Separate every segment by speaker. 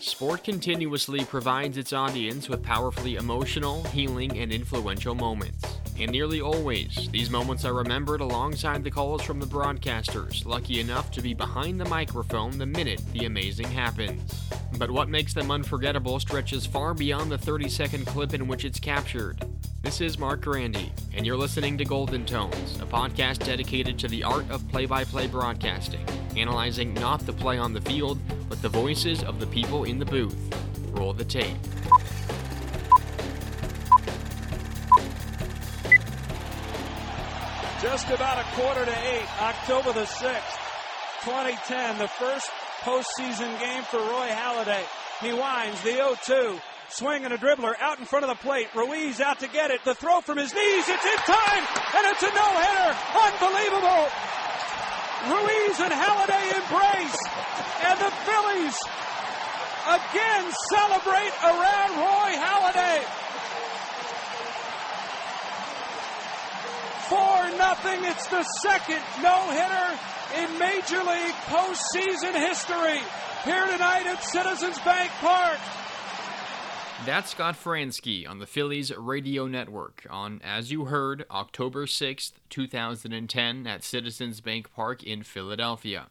Speaker 1: Sport continuously provides its audience with powerfully emotional, healing, and influential moments. And nearly always, these moments are remembered alongside the calls from the broadcasters, lucky enough to be behind the microphone the minute the amazing happens. But what makes them unforgettable stretches far beyond the 30 second clip in which it's captured. This is Mark Grandy, and you're listening to Golden Tones, a podcast dedicated to the art of play by play broadcasting, analyzing not the play on the field, but the voices of the people in the booth. Roll the tape.
Speaker 2: Just about a quarter to eight, October the 6th, 2010, the first postseason game for Roy Halladay. He winds the 0-2. Swing and a dribbler out in front of the plate. Ruiz out to get it. The throw from his knees. It's in time, and it's a no-hitter. Unbelievable. Ruiz and Halladay embrace, and the Phillies again celebrate around Roy Halladay. Four nothing. It's the second no-hitter in Major League postseason history. Here tonight at Citizens Bank Park.
Speaker 1: That's Scott Franzke on the Phillies Radio Network on, as you heard, October 6th, 2010, at Citizens Bank Park in Philadelphia.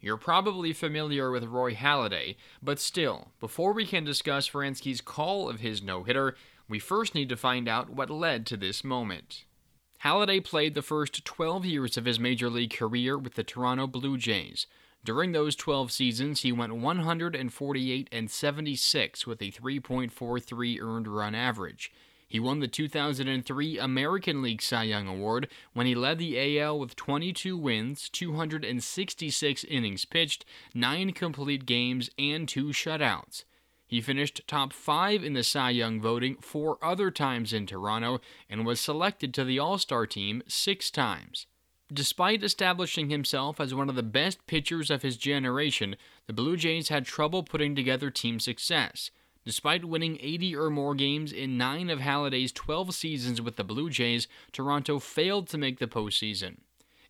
Speaker 1: You're probably familiar with Roy Halladay, but still, before we can discuss Franzke's call of his no hitter, we first need to find out what led to this moment. Halladay played the first 12 years of his major league career with the Toronto Blue Jays. During those 12 seasons, he went 148 and 76 with a 3.43 earned run average. He won the 2003 American League Cy Young Award when he led the AL with 22 wins, 266 innings pitched, 9 complete games, and 2 shutouts. He finished top five in the Cy Young voting four other times in Toronto and was selected to the All Star team six times. Despite establishing himself as one of the best pitchers of his generation, the Blue Jays had trouble putting together team success. Despite winning 80 or more games in nine of Halladay's 12 seasons with the Blue Jays, Toronto failed to make the postseason.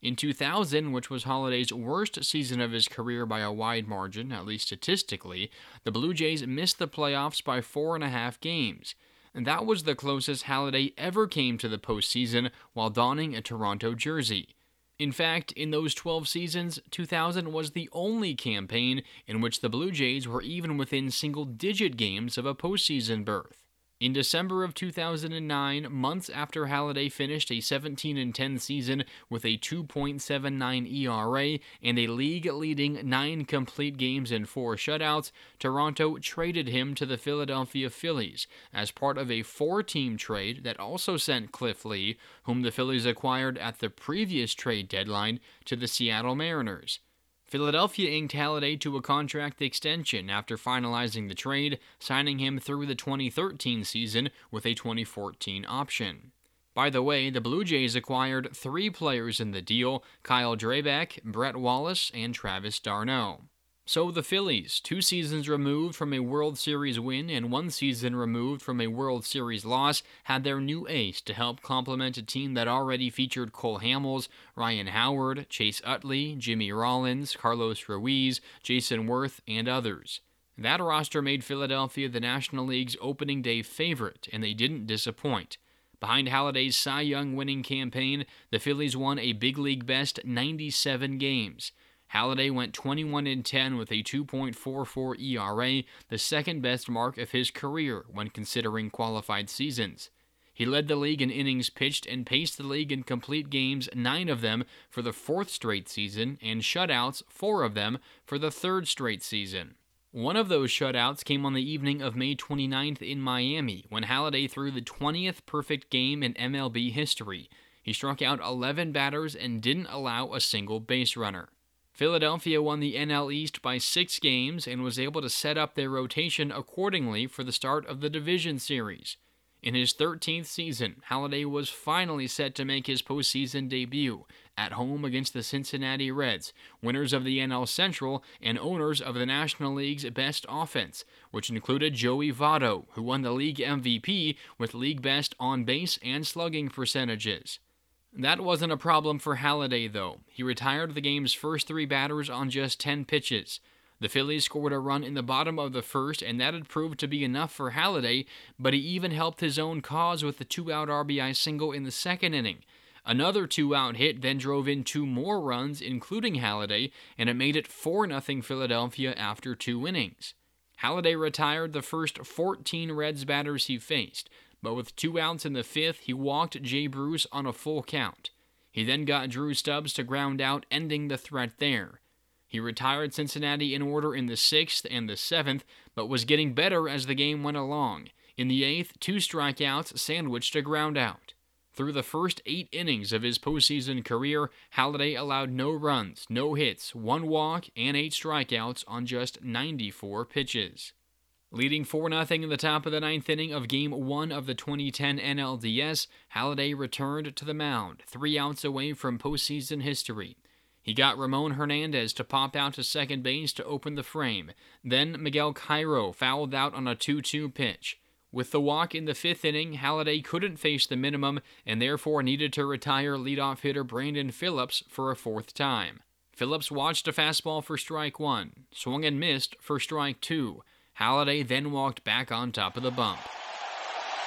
Speaker 1: In 2000, which was Halladay's worst season of his career by a wide margin, at least statistically, the Blue Jays missed the playoffs by four and a half games. And that was the closest Halladay ever came to the postseason while donning a Toronto jersey. In fact, in those 12 seasons, 2000 was the only campaign in which the Blue Jays were even within single digit games of a postseason berth. In December of 2009, months after Halladay finished a 17 10 season with a 2.79 ERA and a league leading 9 complete games and 4 shutouts, Toronto traded him to the Philadelphia Phillies as part of a four team trade that also sent Cliff Lee, whom the Phillies acquired at the previous trade deadline, to the Seattle Mariners. Philadelphia inked Halladay to a contract extension after finalizing the trade, signing him through the 2013 season with a 2014 option. By the way, the Blue Jays acquired three players in the deal Kyle Drabek, Brett Wallace, and Travis d'Arnaud. So the Phillies, two seasons removed from a World Series win and one season removed from a World Series loss, had their new ace to help complement a team that already featured Cole Hamels, Ryan Howard, Chase Utley, Jimmy Rollins, Carlos Ruiz, Jayson Werth, and others. That roster made Philadelphia the National League's opening day favorite, and they didn't disappoint. Behind Halladay's Cy Young winning campaign, the Phillies won a big league best 97 games. Halladay went 21 and 10 with a 2.44 ERA, the second best mark of his career when considering qualified seasons. He led the league in innings pitched and paced the league in complete games, nine of them for the fourth straight season, and shutouts, four of them for the third straight season. One of those shutouts came on the evening of May 29th in Miami when Halladay threw the 20th perfect game in MLB history. He struck out 11 batters and didn't allow a single base runner. Philadelphia won the NL East by six games and was able to set up their rotation accordingly for the start of the division series. In his 13th season, Halladay was finally set to make his postseason debut at home against the Cincinnati Reds, winners of the NL Central and owners of the National League's best offense, which included Joey Votto, who won the league MVP with league best on base and slugging percentages. That wasn't a problem for Halladay, though. He retired the game's first three batters on just 10 pitches. The Phillies scored a run in the bottom of the first, and that had proved to be enough for Halladay, but he even helped his own cause with the two out RBI single in the second inning. Another two out hit then drove in two more runs, including Halladay, and it made it 4 0 Philadelphia after two innings. Halladay retired the first 14 Reds batters he faced, but with two outs in the fifth, he walked Jay Bruce on a full count. He then got Drew Stubbs to ground out, ending the threat there. He retired Cincinnati in order in the sixth and the seventh, but was getting better as the game went along. In the eighth, two strikeouts sandwiched a ground out. Through the first eight innings of his postseason career, Halladay allowed no runs, no hits, one walk, and eight strikeouts on just 94 pitches. Leading 4 0 in the top of the ninth inning of Game 1 of the 2010 NLDS, Halladay returned to the mound, three outs away from postseason history. He got Ramon Hernandez to pop out to second base to open the frame. Then Miguel Cairo fouled out on a 2 2 pitch. With the walk in the fifth inning, Halladay couldn't face the minimum and therefore needed to retire leadoff hitter Brandon Phillips for a fourth time. Phillips watched a fastball for strike one, swung and missed for strike two. Halladay then walked back on top of the bump.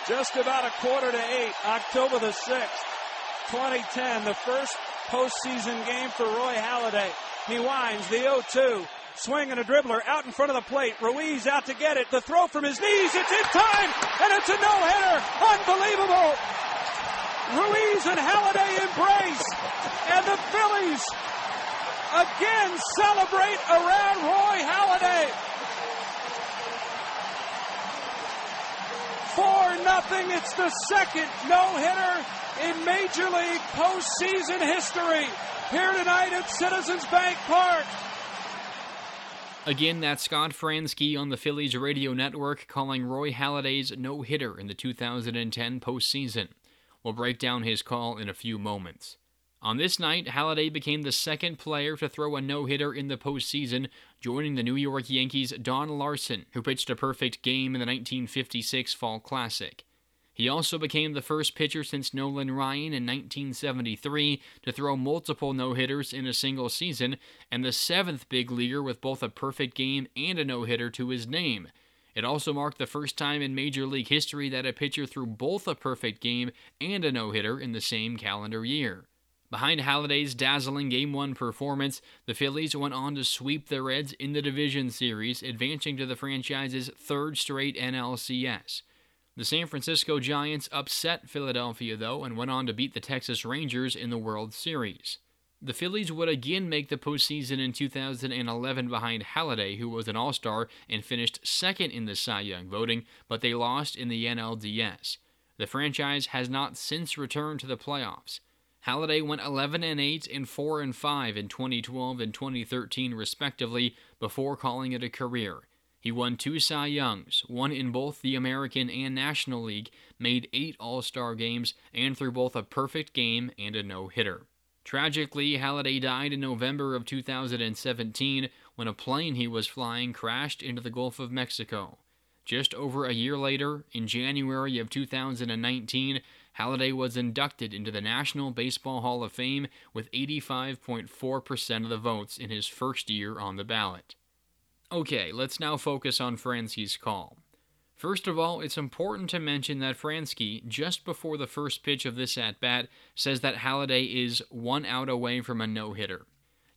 Speaker 2: Just about a quarter to eight, October the 6th, 2010, the first postseason game for Roy Halladay. He winds the 0-2. swinging a dribbler out in front of the plate. Ruiz out to get it. The throw from his knees. It's in time, and it's a no-hitter. Unbelievable. Ruiz and Halladay embrace, and the Phillies again celebrate around Roy Halladay. Four nothing. It's the second no-hitter in Major League postseason history here tonight at Citizens Bank Park.
Speaker 1: Again, that's Scott Franzke on the Phillies radio network calling Roy Halladay's no hitter in the 2010 postseason. We'll break down his call in a few moments. On this night, Halladay became the second player to throw a no hitter in the postseason, joining the New York Yankees' Don Larsen, who pitched a perfect game in the 1956 Fall Classic. He also became the first pitcher since Nolan Ryan in 1973 to throw multiple no hitters in a single season, and the seventh big leaguer with both a perfect game and a no hitter to his name. It also marked the first time in Major League history that a pitcher threw both a perfect game and a no hitter in the same calendar year. Behind Halladay's dazzling Game 1 performance, the Phillies went on to sweep the Reds in the division series, advancing to the franchise's third straight NLCS. The San Francisco Giants upset Philadelphia, though, and went on to beat the Texas Rangers in the World Series. The Phillies would again make the postseason in 2011 behind Halladay, who was an All Star and finished second in the Cy Young voting, but they lost in the NLDS. The franchise has not since returned to the playoffs. Halladay went 11 and 8 and 4 and 5 in 2012 and 2013 respectively before calling it a career. He won two Cy Youngs, one in both the American and National League, made eight All Star games, and threw both a perfect game and a no hitter. Tragically, Halladay died in November of 2017 when a plane he was flying crashed into the Gulf of Mexico. Just over a year later, in January of 2019, Halladay was inducted into the National Baseball Hall of Fame with 85.4% of the votes in his first year on the ballot. Okay, let's now focus on Franzke's call. First of all, it's important to mention that Franzke, just before the first pitch of this at bat, says that Halladay is one out away from a no hitter.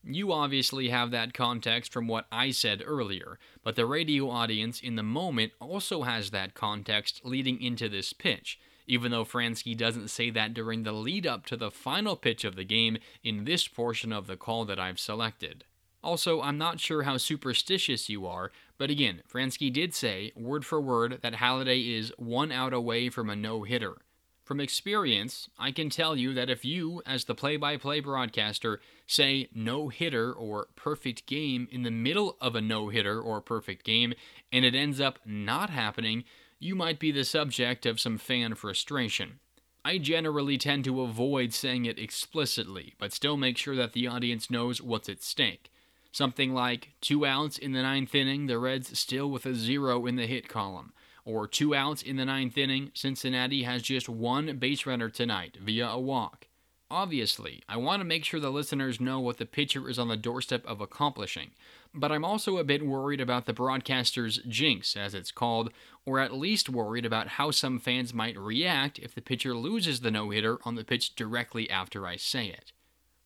Speaker 1: You obviously have that context from what I said earlier, but the radio audience in the moment also has that context leading into this pitch, even though Franzke doesn't say that during the lead up to the final pitch of the game in this portion of the call that I've selected. Also, I'm not sure how superstitious you are, but again, Franzke did say, word for word, that Halladay is one out away from a no hitter. From experience, I can tell you that if you, as the play by play broadcaster, say no hitter or perfect game in the middle of a no hitter or perfect game, and it ends up not happening, you might be the subject of some fan frustration. I generally tend to avoid saying it explicitly, but still make sure that the audience knows what's at stake. Something like two outs in the ninth inning, the Reds still with a zero in the hit column. Or two outs in the ninth inning, Cincinnati has just one base runner tonight via a walk. Obviously, I want to make sure the listeners know what the pitcher is on the doorstep of accomplishing, But I'm also a bit worried about the broadcaster's jinx, as it's called, or at least worried about how some fans might react if the pitcher loses the no hitter on the pitch directly after I say it.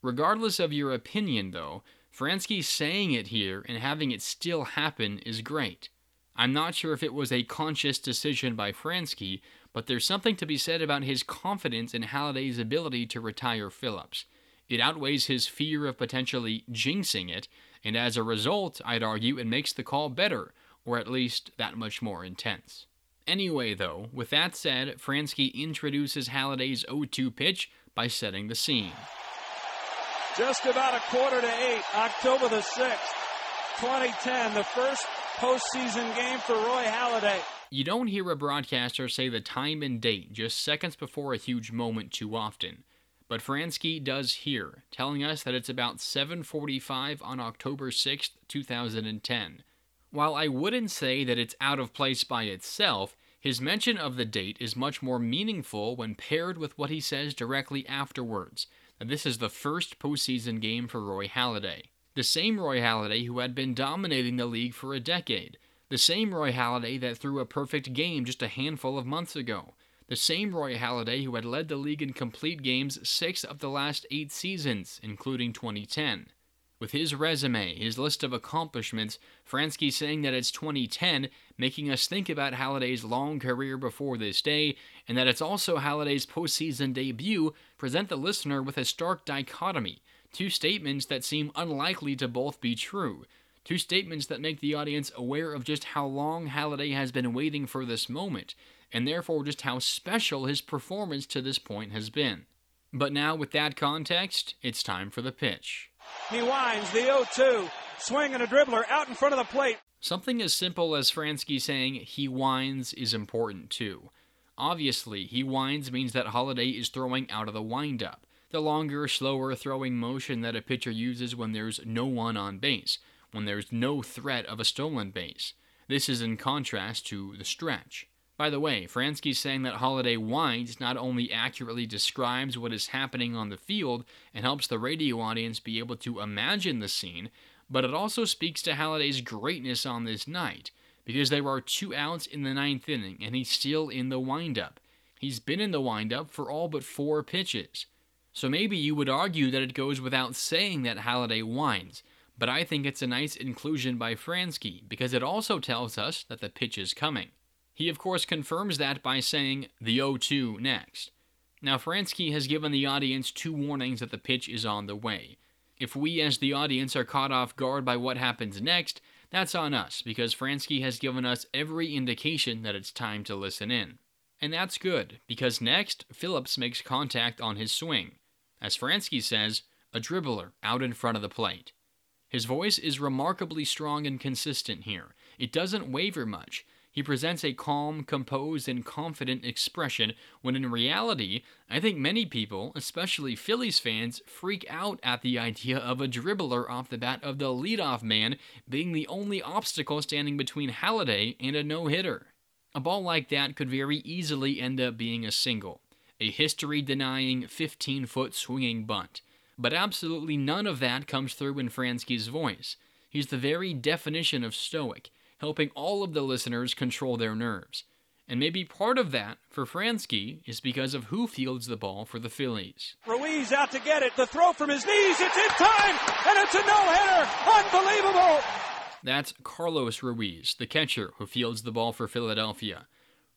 Speaker 1: Regardless of your opinion, though, Franzke saying it here and having it still happen is great. I'm not sure if it was a conscious decision by Franzke, but there's something to be said about his confidence in Halladay's ability to retire Phillips. It outweighs his fear of potentially jinxing it, and as a result, I'd argue it makes the call better, or at least that much more intense. Anyway, though, with that said, Franzke introduces Halladay's 0 2 pitch by setting the scene.
Speaker 2: Just about a quarter to eight, October the 6th, 2010, the first postseason game for Roy Halladay.
Speaker 1: You don't hear a broadcaster say the time and date just seconds before a huge moment too often. But Franzke does here, telling us that it's about 7:45 on October 6, 2010. While I wouldn't say that it's out of place by itself, his mention of the date is much more meaningful when paired with what he says directly afterwards. That this is the first postseason game for Roy Halladay. The same Roy Halladay who had been dominating the league for a decade. The same Roy Halladay that threw a perfect game just a handful of months ago. The same Roy Halladay who had led the league in complete games six of the last eight seasons, including 2010. With his resume, his list of accomplishments, Franzke saying that it's 2010, making us think about Halladay's long career before this day, and that it's also Halladay's postseason debut, present the listener with a stark dichotomy, two statements that seem unlikely to both be true. Two statements that make the audience aware of just how long Halladay has been waiting for this moment, and therefore just how special his performance to this point has been. But now, with that context, it's time for the pitch.
Speaker 2: He winds the 0 2, swinging a dribbler out in front of the plate.
Speaker 1: Something as simple as Franzke saying he winds is important too. Obviously, he winds means that Halladay is throwing out of the windup, the longer, slower throwing motion that a pitcher uses when there's no one on base, when there's no threat of a stolen base. This is in contrast to the stretch. By the way, Franzke saying that Halladay winds not only accurately describes what is happening on the field and helps the radio audience be able to imagine the scene, but it also speaks to Halladay's greatness on this night, because there are two outs in the ninth inning and he's still in the windup. He's been in the windup for all but four pitches. So maybe you would argue that it goes without saying that Halladay winds, but I think it's a nice inclusion by Franzke because it also tells us that the pitch is coming. He, of course, confirms that by saying the 0 2 next. Now, Franzke has given the audience two warnings that the pitch is on the way. If we, as the audience, are caught off guard by what happens next, that's on us because Franzke has given us every indication that it's time to listen in. And that's good because next, Phillips makes contact on his swing. As Franzke says, a dribbler out in front of the plate. His voice is remarkably strong and consistent here. It doesn't waver much, he presents a calm, composed, and confident expression when in reality, I think many people, especially Phillies fans, freak out at the idea of a dribbler off the bat of the leadoff man being the only obstacle standing between Halladay and a no hitter. A ball like that could very easily end up being a single, a history denying 15 foot swinging bunt. But absolutely none of that comes through in Franzke's voice. He's the very definition of stoic helping all of the listeners control their nerves. And maybe part of that for Franzke is because of who fields the ball for the Phillies.
Speaker 2: Ruiz out to get it. The throw from his knees. It's in time, and it's a no-hitter. Unbelievable.
Speaker 1: That's Carlos Ruiz, the catcher who fields the ball for Philadelphia.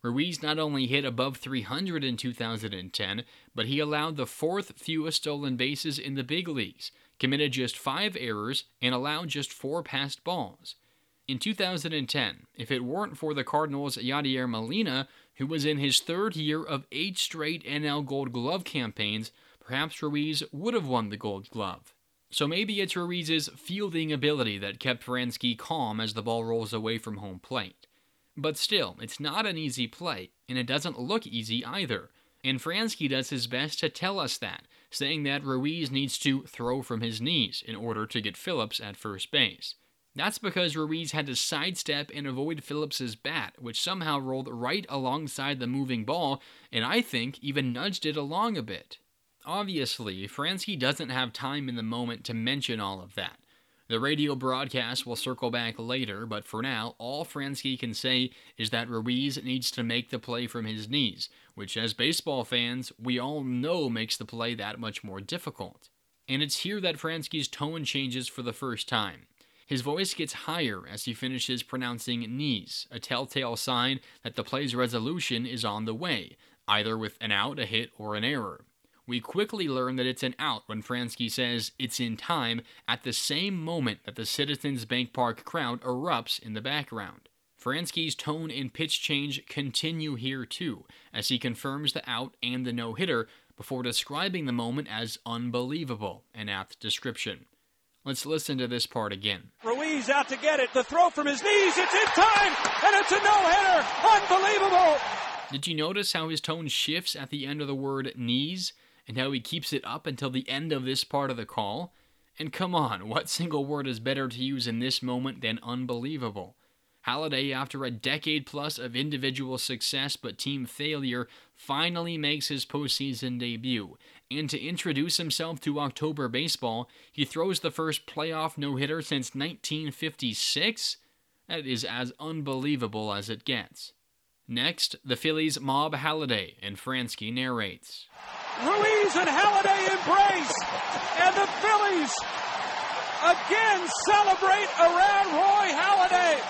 Speaker 1: Ruiz not only hit above 300 in 2010, but he allowed the fourth fewest stolen bases in the big leagues, committed just five errors, and allowed just four passed balls. In 2010, if it weren't for the Cardinals' Yadier Molina, who was in his third year of eight straight NL Gold Glove campaigns, perhaps Ruiz would have won the Gold Glove. So maybe it's Ruiz's fielding ability that kept Franzke calm as the ball rolls away from home plate. But still, it's not an easy play, and it doesn't look easy either. And Franzke does his best to tell us that, saying that Ruiz needs to throw from his knees in order to get Phillips at first base. That's because Ruiz had to sidestep and avoid Phillips's bat, which somehow rolled right alongside the moving ball, and I think even nudged it along a bit. Obviously, Franzke doesn't have time in the moment to mention all of that. The radio broadcast will circle back later, but for now, all Franzke can say is that Ruiz needs to make the play from his knees, which, as baseball fans, we all know makes the play that much more difficult. And it's here that Franzke's tone changes for the first time. His voice gets higher as he finishes pronouncing knees, a telltale sign that the play's resolution is on the way, either with an out, a hit, or an error. We quickly learn that it's an out when Franzke says it's in time at the same moment that the Citizens Bank Park crowd erupts in the background. Franzke's tone and pitch change continue here too, as he confirms the out and the no hitter before describing the moment as unbelievable, an apt description. Let's listen to this part again.
Speaker 2: Ruiz out to get it. The throw from his knees. It's in time, and it's a no hitter. Unbelievable.
Speaker 1: Did you notice how his tone shifts at the end of the word knees? And how he keeps it up until the end of this part of the call. And come on, what single word is better to use in this moment than unbelievable? Halladay, after a decade plus of individual success but team failure, finally makes his postseason debut. And to introduce himself to October baseball, he throws the first playoff no hitter since 1956? That is as unbelievable as it gets. Next, the Phillies mob Halladay, and Franzke narrates.
Speaker 2: Ruiz and Halladay embrace, and the Phillies again celebrate around Roy Halladay.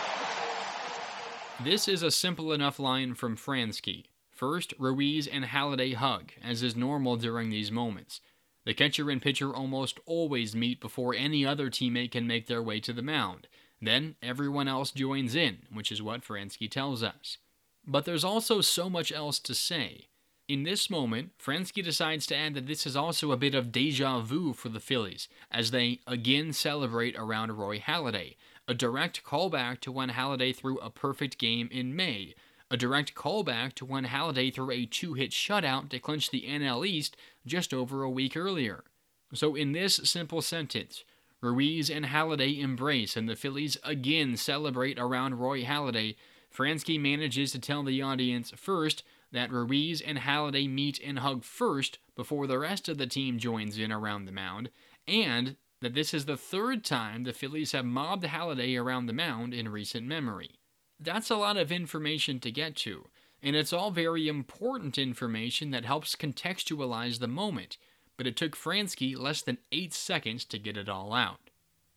Speaker 1: This is a simple enough line from Franzke. First, Ruiz and Halladay hug, as is normal during these moments. The catcher and pitcher almost always meet before any other teammate can make their way to the mound. Then everyone else joins in, which is what Franzke tells us. But there's also so much else to say. In this moment, Franzke decides to add that this is also a bit of deja vu for the Phillies, as they again celebrate around Roy Halladay, a direct callback to when Halladay threw a perfect game in May, a direct callback to when Halladay threw a two hit shutout to clinch the NL East just over a week earlier. So, in this simple sentence, Ruiz and Halladay embrace, and the Phillies again celebrate around Roy Halladay. Franzke manages to tell the audience first that Ruiz and Halladay meet and hug first before the rest of the team joins in around the mound, and that this is the third time the Phillies have mobbed Halladay around the mound in recent memory. That's a lot of information to get to, and it's all very important information that helps contextualize the moment, but it took Franzke less than 8 seconds to get it all out.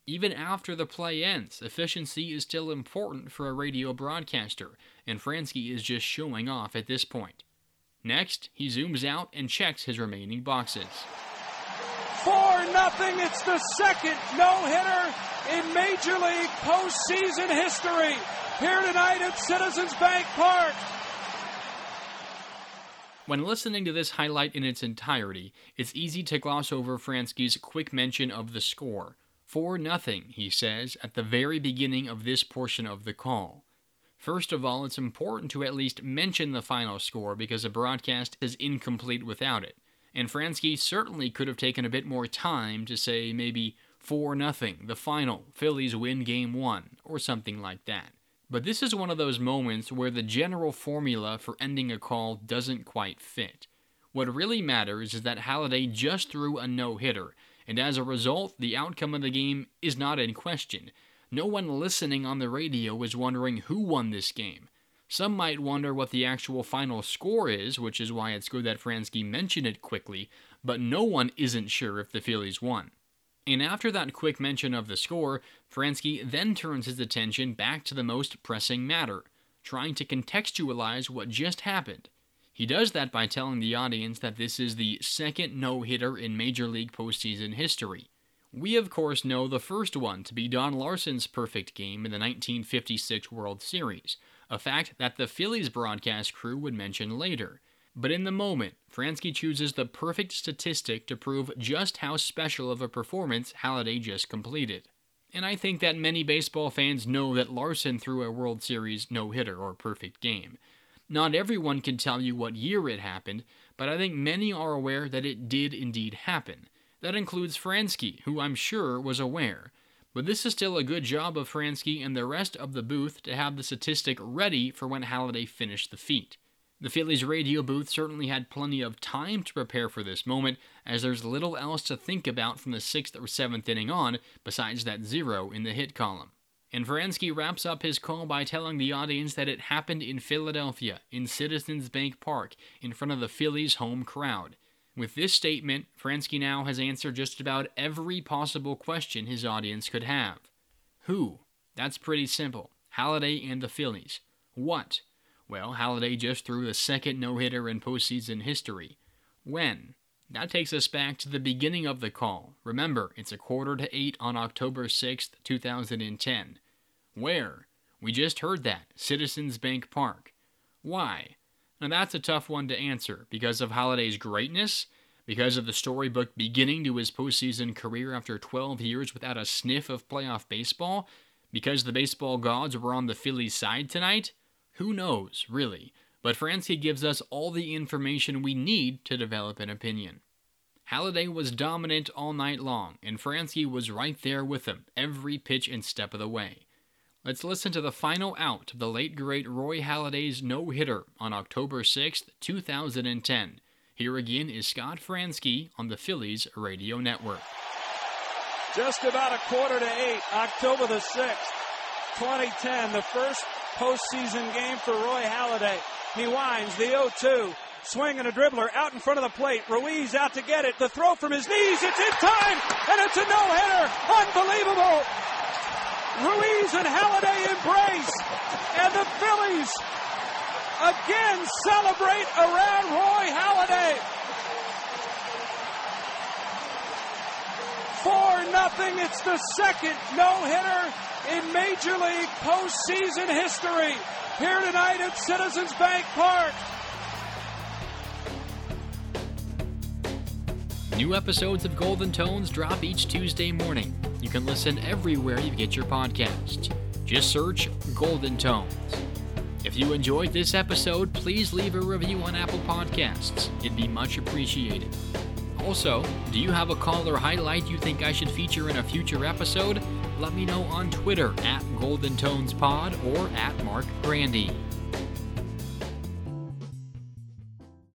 Speaker 1: Even after the play ends, efficiency is still important for a radio broadcaster, and Franzke is just showing off at this point. Next, he zooms out and checks his remaining boxes.
Speaker 2: 4 nothing. It's the second no hitter in Major League postseason history here tonight at Citizens Bank Park.
Speaker 1: When listening to this highlight in its entirety, it's easy to gloss over Franzke's quick mention of the score. For nothing, he says at the very beginning of this portion of the call. First of all, it's important to at least mention the final score because a broadcast is incomplete without it. And Franzke certainly could have taken a bit more time to say maybe 4 nothing, the final, Phillies win game 1, or something like that. But this is one of those moments where the general formula for ending a call doesn't quite fit. What really matters is that Halladay just threw a no hitter, and as a result, the outcome of the game is not in question. No one listening on the radio is wondering who won this game. Some might wonder what the actual final score is, which is why it's good that Franzke mentioned it quickly, but no one isn't sure if the Phillies won. And after that quick mention of the score, Franzke then turns his attention back to the most pressing matter, trying to contextualize what just happened. He does that by telling the audience that this is the second no hitter in Major League postseason history. We, of course, know the first one to be Don Larsen's perfect game in the 1956 World Series, a fact that the Phillies broadcast crew would mention later. But in the moment, Franzke chooses the perfect statistic to prove just how special of a performance Halladay just completed. And I think that many baseball fans know that Larsen threw a World Series no hitter or perfect game. Not everyone can tell you what year it happened, but I think many are aware that it did indeed happen. That includes Franzke, who I'm sure was aware. But this is still a good job of Franzke and the rest of the booth to have the statistic ready for when Halladay finished the feat. The Phillies radio booth certainly had plenty of time to prepare for this moment, as there's little else to think about from the sixth or seventh inning on besides that zero in the hit column. And Franzke wraps up his call by telling the audience that it happened in Philadelphia, in Citizens Bank Park, in front of the Phillies' home crowd. With this statement, Franzke now has answered just about every possible question his audience could have. Who? That's pretty simple. Halladay and the Phillies. What? Well, Halladay just threw the second no hitter in postseason history. When? That takes us back to the beginning of the call. Remember, it's a quarter to eight on October 6th, 2010. Where? We just heard that Citizens Bank Park. Why? Now that's a tough one to answer because of Halladay's greatness, because of the storybook beginning to his postseason career after 12 years without a sniff of playoff baseball, because the baseball gods were on the Phillies' side tonight. Who knows, really? But Franzke gives us all the information we need to develop an opinion. Halladay was dominant all night long, and Franzke was right there with him, every pitch and step of the way. Let's listen to the final out of the late great Roy Halladay's no hitter on October 6, 2010. Here again is Scott Franzke on the Phillies Radio Network.
Speaker 2: Just about a quarter to eight, October the 6th, 2010, the first postseason game for Roy Halladay. He winds the 0-2. Swing and a dribbler out in front of the plate. Ruiz out to get it. The throw from his knees. It's in time, and it's a no-hitter. Unbelievable. Ruiz and Halladay embrace, and the Phillies again celebrate around Roy Halladay. Nothing. It's the second no-hitter in Major League postseason history here tonight at Citizens Bank Park.
Speaker 1: New episodes of Golden Tones drop each Tuesday morning. You can listen everywhere you get your podcasts. Just search Golden Tones. If you enjoyed this episode, please leave a review on Apple Podcasts. It'd be much appreciated. Also, do you have a call or highlight you think I should feature in a future episode? Let me know on Twitter at Golden Tones Pod or at Mark Grandy.